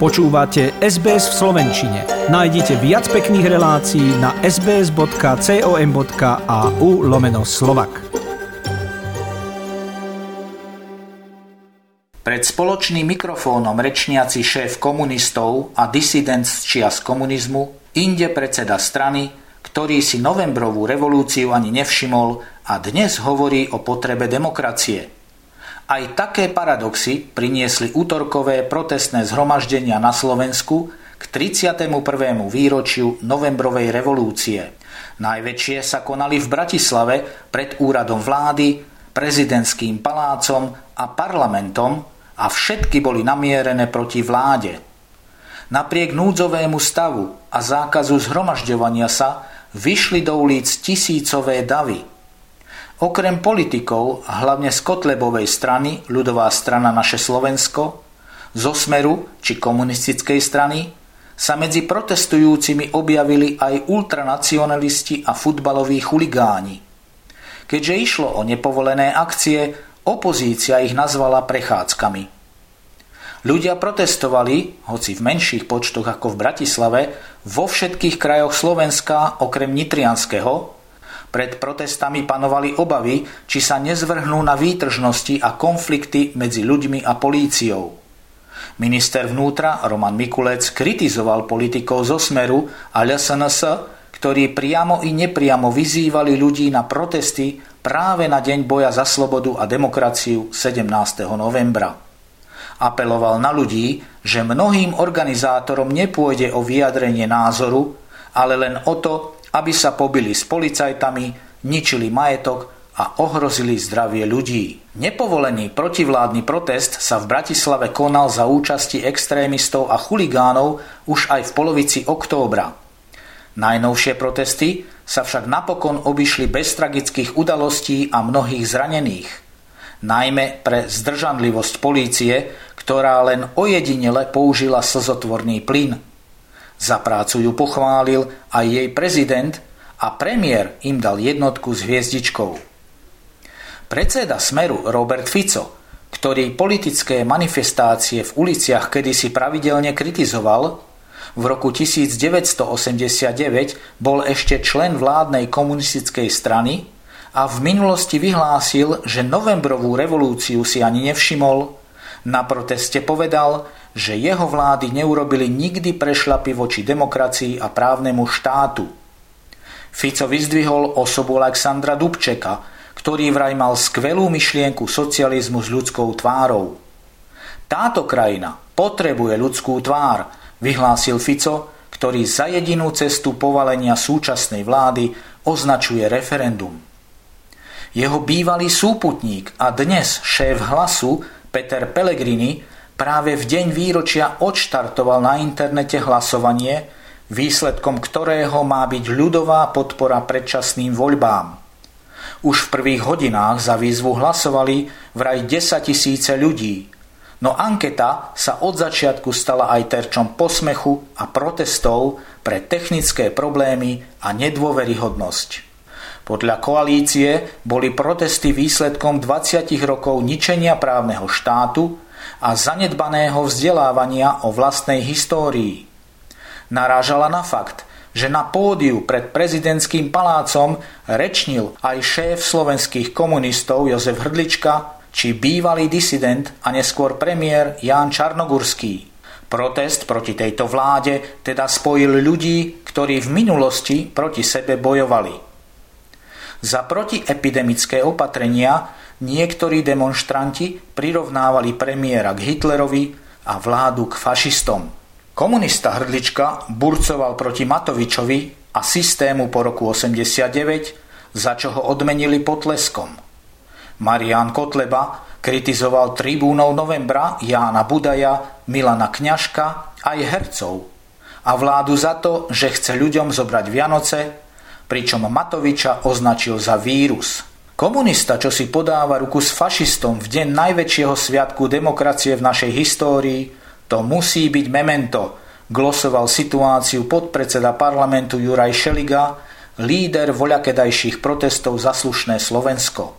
Počúvate SBS v Slovenčine. Nájdite viac pekných relácií na sbs.com.au lomeno slovak. Pred spoločným mikrofónom rečniaci šéf komunistov a disident z čias komunizmu, inde predseda strany, ktorý si novembrovú revolúciu ani nevšimol a dnes hovorí o potrebe demokracie – aj také paradoxy priniesli útorkové protestné zhromaždenia na Slovensku k 31. výročiu novembrovej revolúcie. Najväčšie sa konali v Bratislave pred úradom vlády, prezidentským palácom a parlamentom a všetky boli namierené proti vláde. Napriek núdzovému stavu a zákazu zhromažďovania sa vyšli do ulic tisícové davy – Okrem politikov, hlavne z Kotlebovej strany, ľudová strana Naše Slovensko, zo Smeru či komunistickej strany, sa medzi protestujúcimi objavili aj ultranacionalisti a futbaloví chuligáni. Keďže išlo o nepovolené akcie, opozícia ich nazvala prechádzkami. Ľudia protestovali, hoci v menších počtoch ako v Bratislave, vo všetkých krajoch Slovenska okrem Nitrianského, pred protestami panovali obavy, či sa nezvrhnú na výtržnosti a konflikty medzi ľuďmi a políciou. Minister vnútra Roman Mikulec kritizoval politikov zo Smeru a LSNS, ktorí priamo i nepriamo vyzývali ľudí na protesty práve na deň boja za slobodu a demokraciu 17. novembra. Apeloval na ľudí, že mnohým organizátorom nepôjde o vyjadrenie názoru, ale len o to, aby sa pobili s policajtami, ničili majetok a ohrozili zdravie ľudí. Nepovolený protivládny protest sa v Bratislave konal za účasti extrémistov a chuligánov už aj v polovici októbra. Najnovšie protesty sa však napokon obišli bez tragických udalostí a mnohých zranených. Najmä pre zdržanlivosť polície, ktorá len ojedinele použila slzotvorný plyn – za prácu ju pochválil aj jej prezident a premiér im dal jednotku s hviezdičkou. Predseda Smeru Robert Fico, ktorý politické manifestácie v uliciach kedysi pravidelne kritizoval, v roku 1989 bol ešte člen vládnej komunistickej strany a v minulosti vyhlásil, že novembrovú revolúciu si ani nevšimol, na proteste povedal, že jeho vlády neurobili nikdy prešlapy voči demokracii a právnemu štátu. Fico vyzdvihol osobu Alexandra Dubčeka, ktorý vraj mal skvelú myšlienku socializmu s ľudskou tvárou. Táto krajina potrebuje ľudskú tvár, vyhlásil Fico, ktorý za jedinú cestu povalenia súčasnej vlády označuje referendum. Jeho bývalý súputník a dnes šéf hlasu Peter Pellegrini práve v deň výročia odštartoval na internete hlasovanie, výsledkom ktorého má byť ľudová podpora predčasným voľbám. Už v prvých hodinách za výzvu hlasovali vraj 10 tisíce ľudí, no anketa sa od začiatku stala aj terčom posmechu a protestov pre technické problémy a nedôveryhodnosť. Podľa koalície boli protesty výsledkom 20 rokov ničenia právneho štátu, a zanedbaného vzdelávania o vlastnej histórii. Narážala na fakt, že na pódiu pred prezidentským palácom rečnil aj šéf slovenských komunistov Jozef Hrdlička či bývalý disident a neskôr premiér Ján Čarnogurský. Protest proti tejto vláde teda spojil ľudí, ktorí v minulosti proti sebe bojovali. Za protiepidemické opatrenia Niektorí demonstranti prirovnávali premiéra k Hitlerovi a vládu k fašistom. Komunista Hrdlička burcoval proti Matovičovi a systému po roku 89, za čo ho odmenili potleskom. Marian Kotleba kritizoval tribúnov novembra Jána Budaja, Milana Kňažka aj hercov a vládu za to, že chce ľuďom zobrať Vianoce, pričom Matoviča označil za vírus – Komunista, čo si podáva ruku s fašistom v deň najväčšieho sviatku demokracie v našej histórii, to musí byť memento, glosoval situáciu podpredseda parlamentu Juraj Šeliga, líder voľakedajších protestov za slušné Slovensko.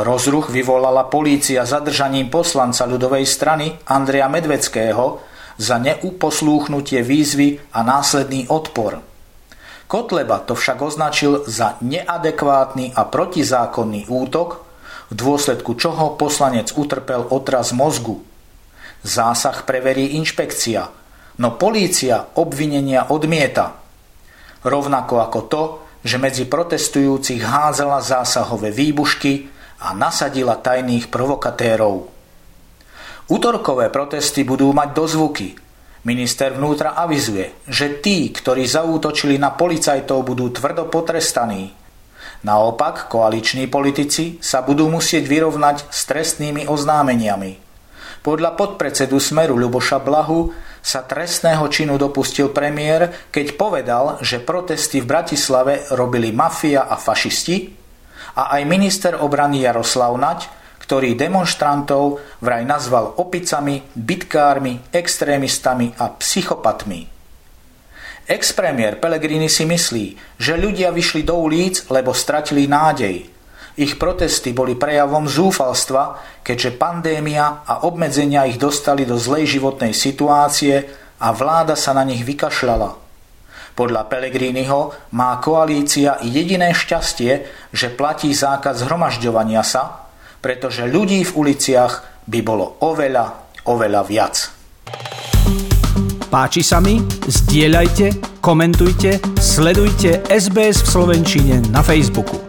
Rozruch vyvolala polícia zadržaním poslanca ľudovej strany Andreja Medveckého za neuposlúchnutie výzvy a následný odpor. Kotleba to však označil za neadekvátny a protizákonný útok, v dôsledku čoho poslanec utrpel otraz mozgu. Zásah preverí inšpekcia, no polícia obvinenia odmieta. Rovnako ako to, že medzi protestujúcich házala zásahové výbušky a nasadila tajných provokatérov. Útorkové protesty budú mať dozvuky. Minister vnútra avizuje, že tí, ktorí zaútočili na policajtov, budú tvrdo potrestaní. Naopak, koaliční politici sa budú musieť vyrovnať s trestnými oznámeniami. Podľa podpredsedu Smeru Ľuboša Blahu sa trestného činu dopustil premiér, keď povedal, že protesty v Bratislave robili mafia a fašisti a aj minister obrany Jaroslav Naď ktorý demonstrantov vraj nazval opicami, bitkármi, extrémistami a psychopatmi. Ex-premiér Pellegrini si myslí, že ľudia vyšli do ulic, lebo stratili nádej. Ich protesty boli prejavom zúfalstva, keďže pandémia a obmedzenia ich dostali do zlej životnej situácie a vláda sa na nich vykašľala. Podľa Pellegriniho má koalícia jediné šťastie, že platí zákaz zhromažďovania sa, pretože ľudí v uliciach by bolo oveľa, oveľa viac. Páči sa mi? Zdieľajte, komentujte, sledujte SBS v Slovenčine na Facebooku.